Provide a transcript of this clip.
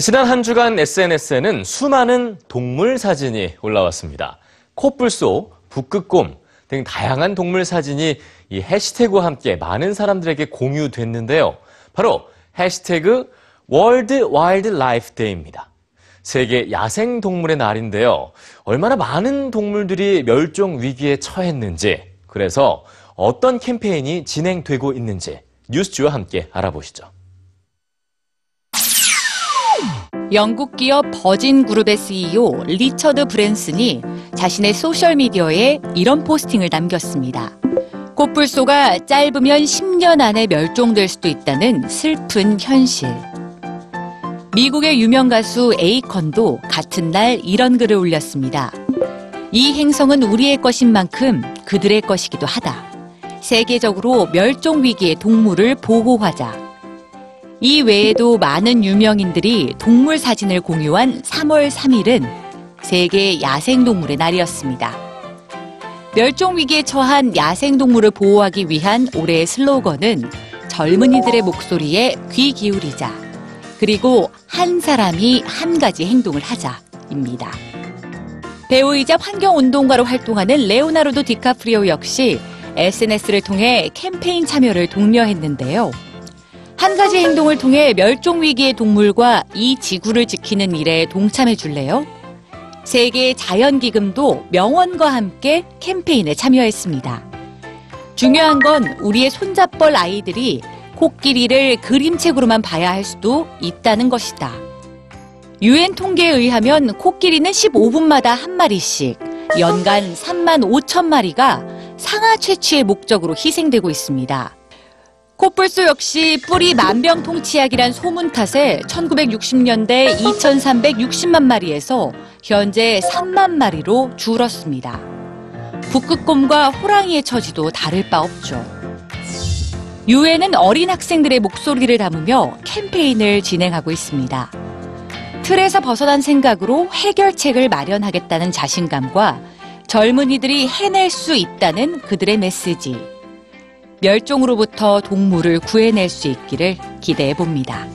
네, 지난 한 주간 SNS에는 수많은 동물 사진이 올라왔습니다. 코뿔소, 북극곰 등 다양한 동물 사진이 이 해시태그와 함께 많은 사람들에게 공유됐는데요. 바로 해시태그 World Wildlife Day입니다. 세계 야생 동물의 날인데요. 얼마나 많은 동물들이 멸종 위기에 처했는지, 그래서 어떤 캠페인이 진행되고 있는지 뉴스주와 함께 알아보시죠. 영국 기업 버진 그룹의 CEO 리처드 브랜슨이 자신의 소셜미디어에 이런 포스팅을 남겼습니다. 코뿔소가 짧으면 10년 안에 멸종될 수도 있다는 슬픈 현실. 미국의 유명 가수 에이컨도 같은 날 이런 글을 올렸습니다. 이 행성은 우리의 것인 만큼 그들의 것이기도 하다. 세계적으로 멸종 위기의 동물을 보호하자. 이 외에도 많은 유명인들이 동물 사진을 공유한 3월 3일은 세계 야생동물의 날이었습니다. 멸종 위기에 처한 야생동물을 보호하기 위한 올해의 슬로건은 젊은이들의 목소리에 귀 기울이자. 그리고 한 사람이 한 가지 행동을 하자입니다. 배우이자 환경운동가로 활동하는 레오나르도 디카프리오 역시 SNS를 통해 캠페인 참여를 독려했는데요. 한 가지 행동을 통해 멸종 위기의 동물과 이 지구를 지키는 일에 동참해 줄래요? 세계 자연기금도 명언과 함께 캠페인에 참여했습니다. 중요한 건 우리의 손잡벌 아이들이 코끼리를 그림책으로만 봐야 할 수도 있다는 것이다. 유엔 통계에 의하면 코끼리는 15분마다 한 마리씩 연간 3만 5천 마리가 상하 채취의 목적으로 희생되고 있습니다. 코뿔소 역시 뿌리 만병통치약이란 소문 탓에 1960년대 2,360만 마리에서 현재 3만 마리로 줄었습니다. 북극곰과 호랑이의 처지도 다를 바 없죠. 유엔은 어린 학생들의 목소리를 담으며 캠페인을 진행하고 있습니다. 틀에서 벗어난 생각으로 해결책을 마련하겠다는 자신감과 젊은이들이 해낼 수 있다는 그들의 메시지. 멸종으로부터 동물을 구해낼 수 있기를 기대해 봅니다.